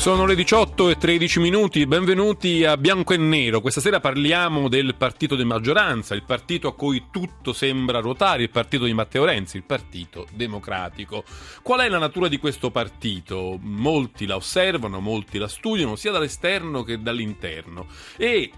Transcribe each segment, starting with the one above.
Sono le 18 e 13 minuti, benvenuti a Bianco e Nero. Questa sera parliamo del partito di maggioranza, il partito a cui tutto sembra ruotare, il partito di Matteo Renzi, il partito democratico. Qual è la natura di questo partito? Molti la osservano, molti la studiano, sia dall'esterno che dall'interno. E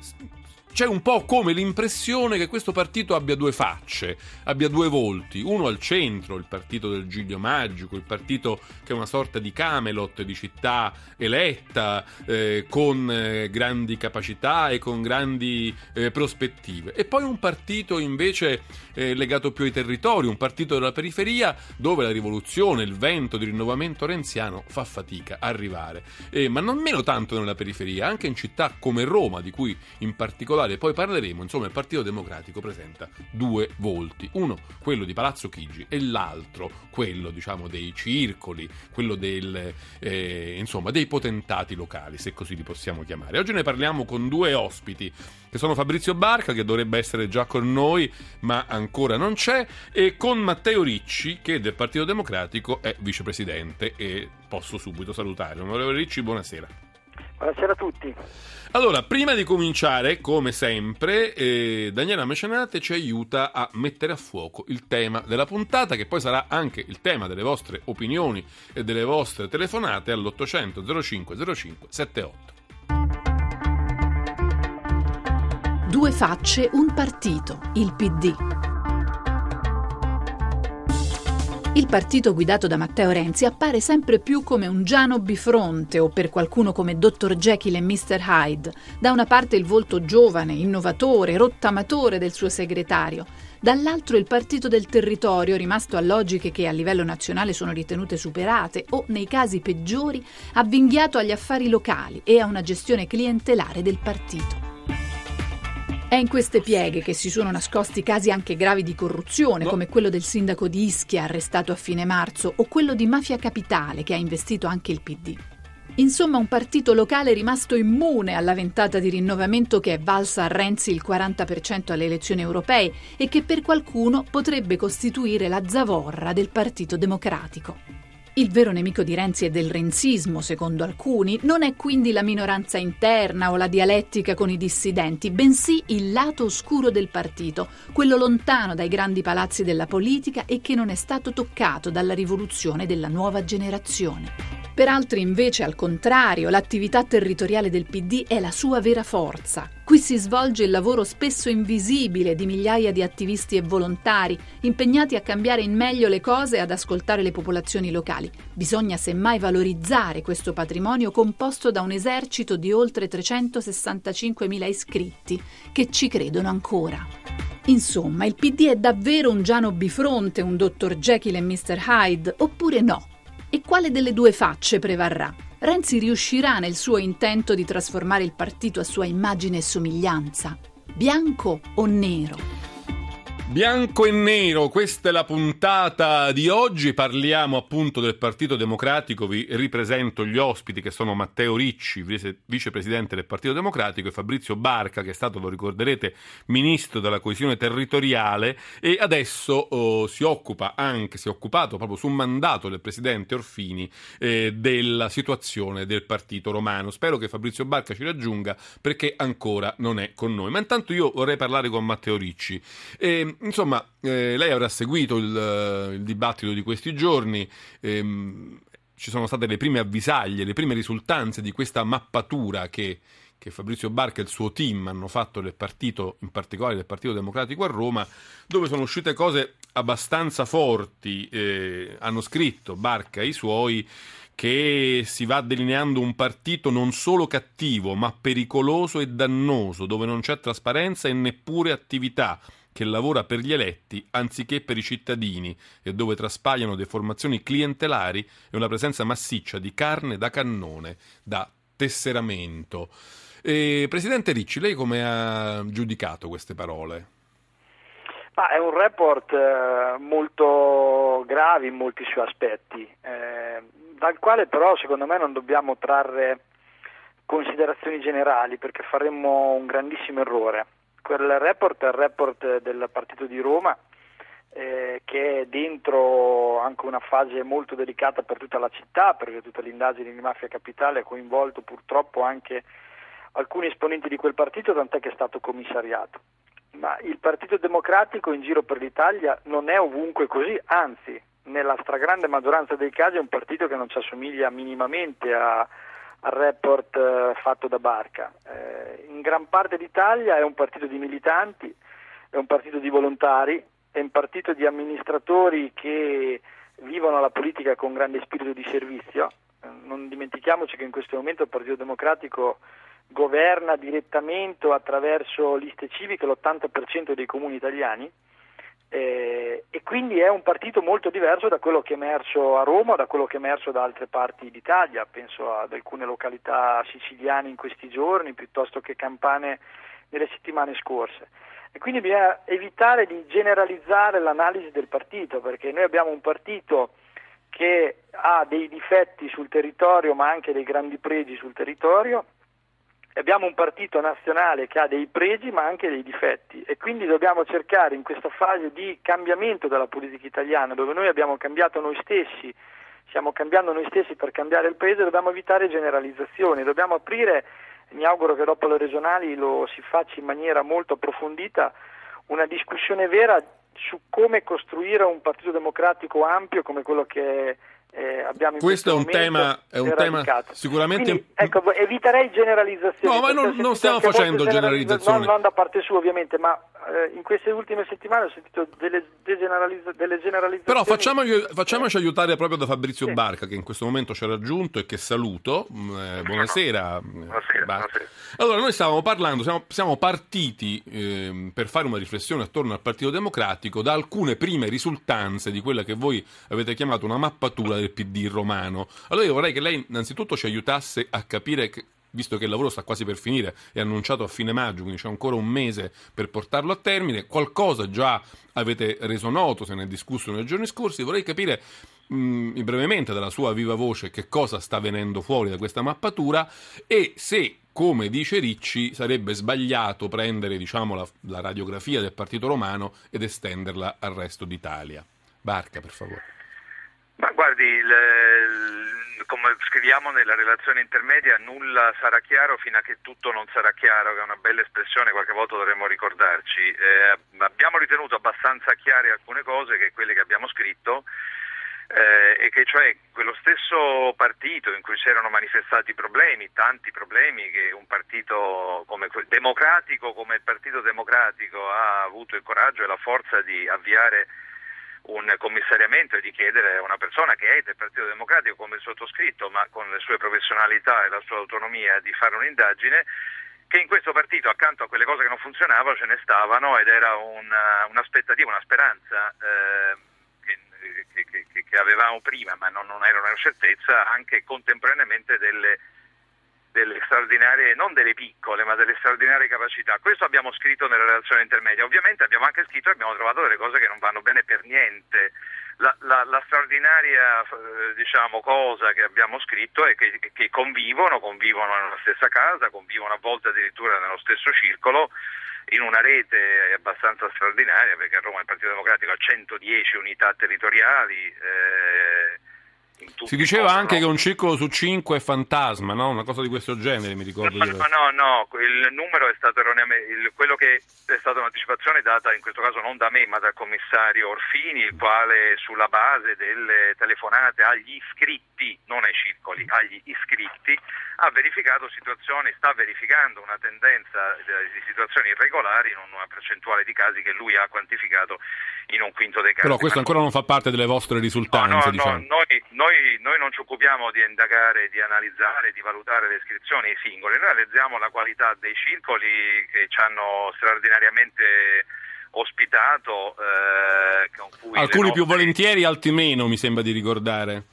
c'è un po' come l'impressione che questo partito abbia due facce, abbia due volti, uno al centro, il partito del Giglio Magico, il partito che è una sorta di Camelot di città eletta, eh, con eh, grandi capacità e con grandi eh, prospettive, e poi un partito invece eh, legato più ai territori, un partito della periferia dove la rivoluzione, il vento di rinnovamento renziano fa fatica a arrivare, eh, ma non meno tanto nella periferia, anche in città come Roma, di cui in particolare quale poi parleremo, insomma, il Partito Democratico presenta due volti, uno quello di Palazzo Chigi e l'altro quello, diciamo, dei circoli, quello del, eh, insomma, dei potentati locali, se così li possiamo chiamare. Oggi ne parliamo con due ospiti, che sono Fabrizio Barca, che dovrebbe essere già con noi, ma ancora non c'è, e con Matteo Ricci, che del Partito Democratico è vicepresidente e posso subito salutare. Onorevole Ricci, buonasera. Buonasera a tutti. Allora, prima di cominciare, come sempre, eh, Daniela Mecenate ci aiuta a mettere a fuoco il tema della puntata, che poi sarà anche il tema delle vostre opinioni e delle vostre telefonate all'800 05 05 78. Due facce, un partito, il PD. Il partito guidato da Matteo Renzi appare sempre più come un Giano bifronte o per qualcuno come Dr. Jekyll e Mr. Hyde. Da una parte il volto giovane, innovatore, rottamatore del suo segretario, dall'altro il partito del territorio rimasto a logiche che a livello nazionale sono ritenute superate o, nei casi peggiori, avvinghiato agli affari locali e a una gestione clientelare del partito. È in queste pieghe che si sono nascosti casi anche gravi di corruzione, come quello del sindaco di Ischia arrestato a fine marzo o quello di Mafia Capitale che ha investito anche il PD. Insomma, un partito locale rimasto immune alla ventata di rinnovamento che è valsa a Renzi il 40% alle elezioni europee e che per qualcuno potrebbe costituire la zavorra del Partito Democratico. Il vero nemico di Renzi e del renzismo, secondo alcuni, non è quindi la minoranza interna o la dialettica con i dissidenti, bensì il lato oscuro del partito, quello lontano dai grandi palazzi della politica e che non è stato toccato dalla rivoluzione della nuova generazione. Per altri invece, al contrario, l'attività territoriale del PD è la sua vera forza. Qui si svolge il lavoro spesso invisibile di migliaia di attivisti e volontari, impegnati a cambiare in meglio le cose e ad ascoltare le popolazioni locali. Bisogna semmai valorizzare questo patrimonio composto da un esercito di oltre 365.000 iscritti che ci credono ancora. Insomma, il PD è davvero un Giano bifronte, un Dr. Jekyll e Mr. Hyde, oppure no? E quale delle due facce prevarrà? Renzi riuscirà nel suo intento di trasformare il partito a sua immagine e somiglianza? Bianco o nero? Bianco e nero, questa è la puntata di oggi, parliamo appunto del Partito Democratico, vi ripresento gli ospiti che sono Matteo Ricci, vice- vicepresidente del Partito Democratico, e Fabrizio Barca che è stato, lo ricorderete, ministro della coesione territoriale e adesso oh, si occupa anche, si è occupato proprio su mandato del presidente Orfini eh, della situazione del Partito Romano. Spero che Fabrizio Barca ci raggiunga perché ancora non è con noi. Ma intanto io vorrei parlare con Matteo Ricci. Eh, Insomma, eh, lei avrà seguito il, eh, il, dibattito di questi giorni. Ehm, ci sono state le prime avvisaglie, le prime risultanze di questa mappatura che, che Fabrizio Barca e il suo team hanno fatto del partito, in particolare del Partito Democratico a Roma, dove sono uscite cose abbastanza forti. Eh, hanno scritto Barca e i suoi che si va delineando un partito non solo cattivo, ma pericoloso e dannoso, dove non c'è trasparenza e neppure attività che lavora per gli eletti anziché per i cittadini e dove traspaiono deformazioni clientelari e una presenza massiccia di carne da cannone, da tesseramento. Eh, Presidente Ricci, lei come ha giudicato queste parole? Ma è un report eh, molto grave in molti suoi aspetti, eh, dal quale però secondo me non dobbiamo trarre considerazioni generali perché faremmo un grandissimo errore. Quel report è il report del Partito di Roma eh, che è dentro anche una fase molto delicata per tutta la città perché tutta l'indagine di mafia capitale ha coinvolto purtroppo anche alcuni esponenti di quel partito tant'è che è stato commissariato. Ma il Partito Democratico in giro per l'Italia non è ovunque così, anzi, nella stragrande maggioranza dei casi è un partito che non ci assomiglia minimamente a, al report eh, fatto da Barca. Eh, in gran parte d'Italia è un partito di militanti, è un partito di volontari, è un partito di amministratori che vivono la politica con grande spirito di servizio. Eh, non dimentichiamoci che in questo momento il Partito Democratico governa direttamente attraverso liste civiche l'80% dei comuni italiani eh, e quindi è un partito molto diverso da quello che è emerso a Roma da quello che è emerso da altre parti d'Italia, penso ad alcune località siciliane in questi giorni piuttosto che campane nelle settimane scorse. E quindi bisogna evitare di generalizzare l'analisi del partito, perché noi abbiamo un partito che ha dei difetti sul territorio ma anche dei grandi pregi sul territorio Abbiamo un partito nazionale che ha dei pregi ma anche dei difetti. E quindi dobbiamo cercare in questa fase di cambiamento della politica italiana dove noi abbiamo cambiato noi stessi, stiamo cambiando noi stessi per cambiare il paese, dobbiamo evitare generalizzazioni, dobbiamo aprire, mi auguro che dopo le regionali lo si faccia in maniera molto approfondita, una discussione vera su come costruire un partito democratico ampio come quello che eh, abbiamo in questo, questo è un tema, è un tema sicuramente Quindi, ecco, eviterei generalizzazioni no ma non, non stiamo facendo generalizzazioni non, non, da parte sua ovviamente ma eh, in queste ultime settimane ho sentito delle, generalizza- delle generalizzazioni. Però facciamo, facciamoci aiutare proprio da Fabrizio sì. Barca che in questo momento ci ha raggiunto e che saluto. Mm, eh, buonasera, buonasera, buonasera, allora noi stavamo parlando siamo, siamo partiti eh, per fare una riflessione attorno al Partito Democratico da alcune prime risultanze di quella che voi avete chiamato una mappatura del PD romano. Allora io vorrei che lei innanzitutto ci aiutasse a capire che visto che il lavoro sta quasi per finire, è annunciato a fine maggio, quindi c'è ancora un mese per portarlo a termine, qualcosa già avete reso noto, se ne è discusso nei giorni scorsi, vorrei capire mh, mm, brevemente dalla sua viva voce che cosa sta venendo fuori da questa mappatura e se come dice Ricci, sarebbe sbagliato prendere diciamo, la, la radiografia del Partito Romano ed estenderla al resto d'Italia. Barca, per favore. Ma guardi, il, come scriviamo nella relazione intermedia, nulla sarà chiaro fino a che tutto non sarà chiaro, che è una bella espressione, qualche volta dovremmo ricordarci. Eh, abbiamo ritenuto abbastanza chiare alcune cose, che quelle che abbiamo scritto, eh, e che cioè quello stesso partito in cui si erano manifestati problemi, tanti problemi che un partito come, democratico come il Partito Democratico ha avuto il coraggio e la forza di avviare un commissariamento e di chiedere a una persona che è del Partito Democratico come il sottoscritto, ma con le sue professionalità e la sua autonomia, di fare un'indagine, che in questo partito accanto a quelle cose che non funzionavano ce ne stavano ed era una, un'aspettativa, una speranza eh, che, che, che, avevamo prima, ma non, non era una certezza, anche contemporaneamente delle delle straordinarie, non delle piccole, ma delle straordinarie capacità. Questo abbiamo scritto nella relazione intermedia. Ovviamente abbiamo anche scritto e abbiamo trovato delle cose che non vanno bene per niente. La, la, la straordinaria eh, diciamo, cosa che abbiamo scritto è che, che convivono, convivono nella stessa casa, convivono a volte addirittura nello stesso circolo in una rete abbastanza straordinaria perché a Roma il Partito Democratico ha 110 unità territoriali. Eh, si diceva anche che un circolo su cinque è fantasma, no? Una cosa di questo genere, mi ricordo. No, no, no, no, il numero è stato erroneamente, quello che è stata un'anticipazione data in questo caso non da me ma dal commissario Orfini, il quale sulla base delle telefonate agli iscritti, non ai circoli, agli iscritti, ha verificato situazioni, sta verificando una tendenza di situazioni irregolari in una percentuale di casi che lui ha quantificato in un quinto dei casi. Però questo ancora non fa parte delle vostre risultanze, no, no, diciamo. no noi, noi, noi, non ci occupiamo di indagare, di analizzare, di valutare le iscrizioni singole, noi analizziamo la qualità dei circoli che ci hanno straordinariamente ospitato. Eh, Alcuni nostre... più volentieri, altri meno, mi sembra di ricordare.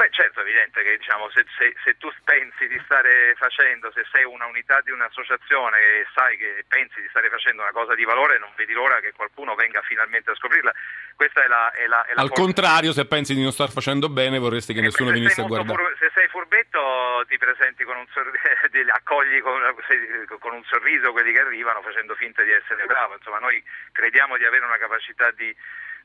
Beh certo, evidente che diciamo, se, se, se, tu pensi di stare facendo, se sei una unità di un'associazione e sai che pensi di stare facendo una cosa di valore, non vedi l'ora che qualcuno venga finalmente a scoprirla. Questa è la, è la, è la Al forza. contrario, se pensi di non star facendo bene, vorresti che nessuno venisse a guardare. Fur- se sei furbetto, ti presenti con un sorriso, accogli con, con un sorriso quelli che arrivano facendo finta di essere bravo. Insomma, noi crediamo di avere una capacità di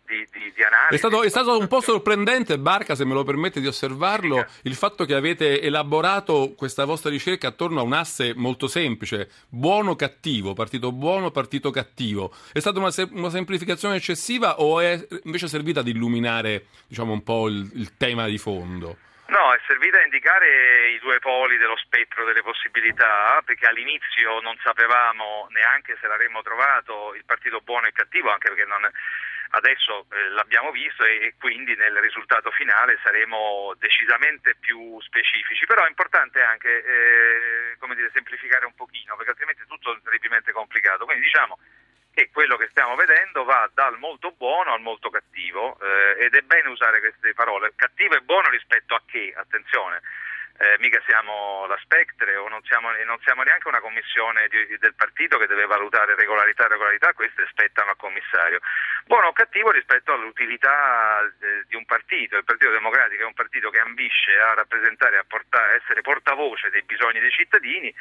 di, di, di analisi. È stato, è stato, un po' sorprendente, Barca, se me lo permette di osservarlo, il fatto che avete elaborato questa vostra ricerca attorno a un asse molto semplice, buono-cattivo, partito buono, partito cattivo. È stata una, una semplificazione eccessiva o è invece servita ad illuminare diciamo, un po' il, il tema di fondo? No, è servita a indicare i due poli dello spettro delle possibilità, perché all'inizio non sapevamo neanche se l'avremmo trovato il partito buono e cattivo, anche perché non, adesso eh, l'abbiamo visto e, e, quindi nel risultato finale saremo decisamente più specifici, però è importante anche eh, dire, semplificare un pochino perché altrimenti è tutto terribilmente complicato, quindi diciamo che quello che stiamo vedendo va dal molto buono al molto cattivo eh, ed è bene usare queste parole, cattivo e buono rispetto a che, attenzione, eh, mica siamo la Spectre o non siamo, non siamo neanche una commissione di, del partito che deve valutare regolarità e regolarità, queste spettano al commissario. Buono o cattivo rispetto all'utilità eh, di un partito, il Partito Democratico è un partito che ambisce a rappresentare, a, portare, a essere portavoce dei bisogni dei cittadini,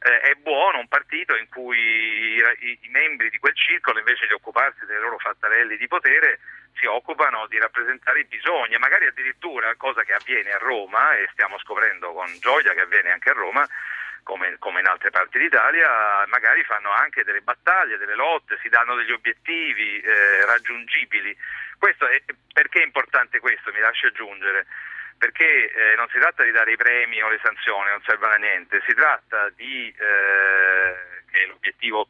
eh, è buono un partito in cui i, i, i, membri di quel circolo invece di occuparsi dei loro fattarelli di potere si occupano di rappresentare i bisogni magari addirittura, cosa che avviene a Roma e stiamo scoprendo con gioia che avviene anche a Roma, come, come, in altre parti d'Italia, magari fanno anche delle battaglie, delle lotte, si danno degli obiettivi eh, raggiungibili. Questo è, perché è importante questo, mi lasci aggiungere? Perché eh, non si tratta di dare i premi o le sanzioni, non servono a niente, si tratta di, eh, che è l'obiettivo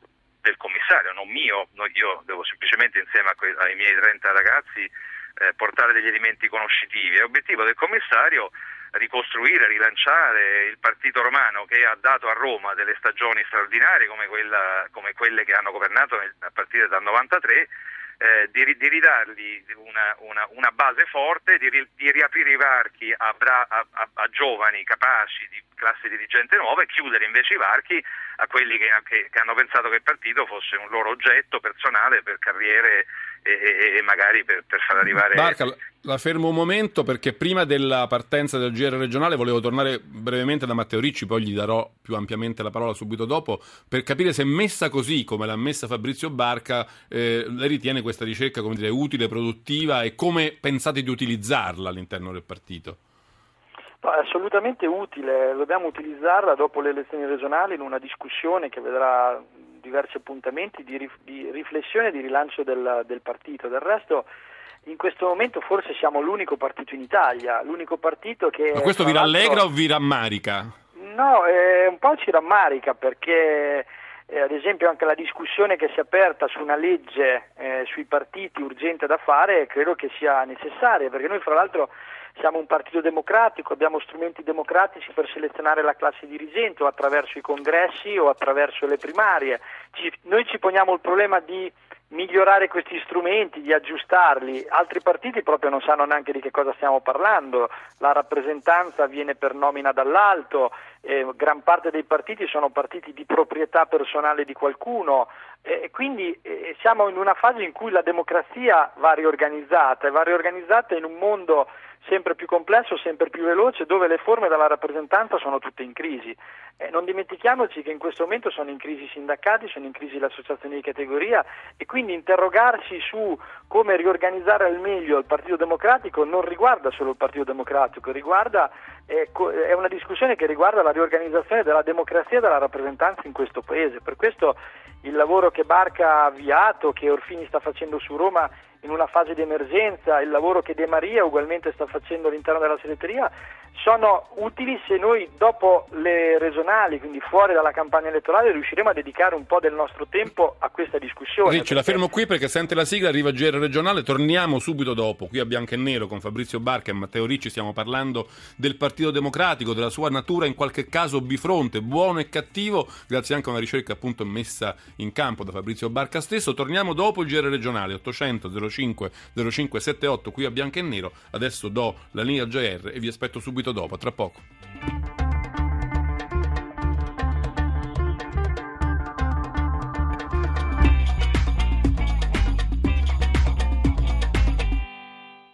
del commissario, non mio, io devo semplicemente insieme ai miei 30 ragazzi eh, portare degli elementi conoscitivi. È l'obiettivo del commissario ricostruire, rilanciare il partito romano che ha dato a Roma delle stagioni straordinarie come, quella, come quelle che hanno governato a partire dal 93 eh, di, di, ridargli una, una, una, base forte, di, di riaprire i varchi a, bra, a, a, a, giovani capaci di classe dirigente nuova e chiudere invece i varchi a quelli che, che, che hanno pensato che il partito fosse un loro oggetto personale per carriere e, e magari per, per, far arrivare... Barca, la fermo un momento perché prima della partenza del GR regionale volevo tornare brevemente da Matteo Ricci, poi gli darò più ampiamente la parola subito dopo, per capire se messa così come l'ha messa Fabrizio Barca, eh, lei ritiene questa ricerca come dire, utile, produttiva e come pensate di utilizzarla all'interno del partito? No, è assolutamente utile, dobbiamo utilizzarla dopo le elezioni regionali in una discussione che vedrà diversi appuntamenti di, rif- di riflessione e di rilancio del, del partito. Del resto in questo momento forse siamo l'unico partito in Italia, l'unico partito che... Ma questo vi rallegra o vi rammarica? No, eh, un po' ci rammarica perché eh, ad esempio anche la discussione che si è aperta su una legge eh, sui partiti urgente da fare credo che sia necessaria perché noi fra l'altro siamo un partito democratico, abbiamo strumenti democratici per selezionare la classe dirigente o attraverso i congressi o attraverso le primarie. Ci, noi ci poniamo il problema di migliorare questi strumenti, di aggiustarli. Altri partiti proprio non sanno neanche di che cosa stiamo parlando, la rappresentanza avviene per nomina dall'alto, eh, gran parte dei partiti sono partiti di proprietà personale di qualcuno e quindi eh, siamo in una fase in cui la democrazia va riorganizzata e va riorganizzata in un mondo sempre più complesso, sempre più veloce, dove le forme della rappresentanza sono tutte in crisi. Eh, non dimentichiamoci che in questo momento sono in crisi i sindacati, sono in crisi le associazioni di categoria e quindi interrogarsi su come riorganizzare al meglio il Partito Democratico non riguarda solo il Partito Democratico, riguarda, eh, è una discussione che riguarda la riorganizzazione della democrazia e della rappresentanza in questo Paese. Per questo il lavoro che Barca ha avviato, che Orfini sta facendo su Roma in una fase di emergenza, il lavoro che De Maria ugualmente sta facendo all'interno della segreteria, sono utili se noi dopo le regionali, quindi fuori dalla campagna elettorale, riusciremo a dedicare un po' del nostro tempo a questa discussione. Ricci, perché... la fermo qui perché sente la sigla, arriva GR regionale, torniamo subito dopo, qui a Bianco e Nero con Fabrizio Barca e Matteo Ricci stiamo parlando del Partito Democratico, della sua natura in qualche caso bifronte, buono e cattivo, grazie anche a una ricerca appunto messa in campo da Fabrizio Barca stesso. Torniamo dopo il GR regionale 800 0 05 0578 qui a Bianco e Nero. Adesso do la linea GR e vi aspetto subito dopo, tra poco.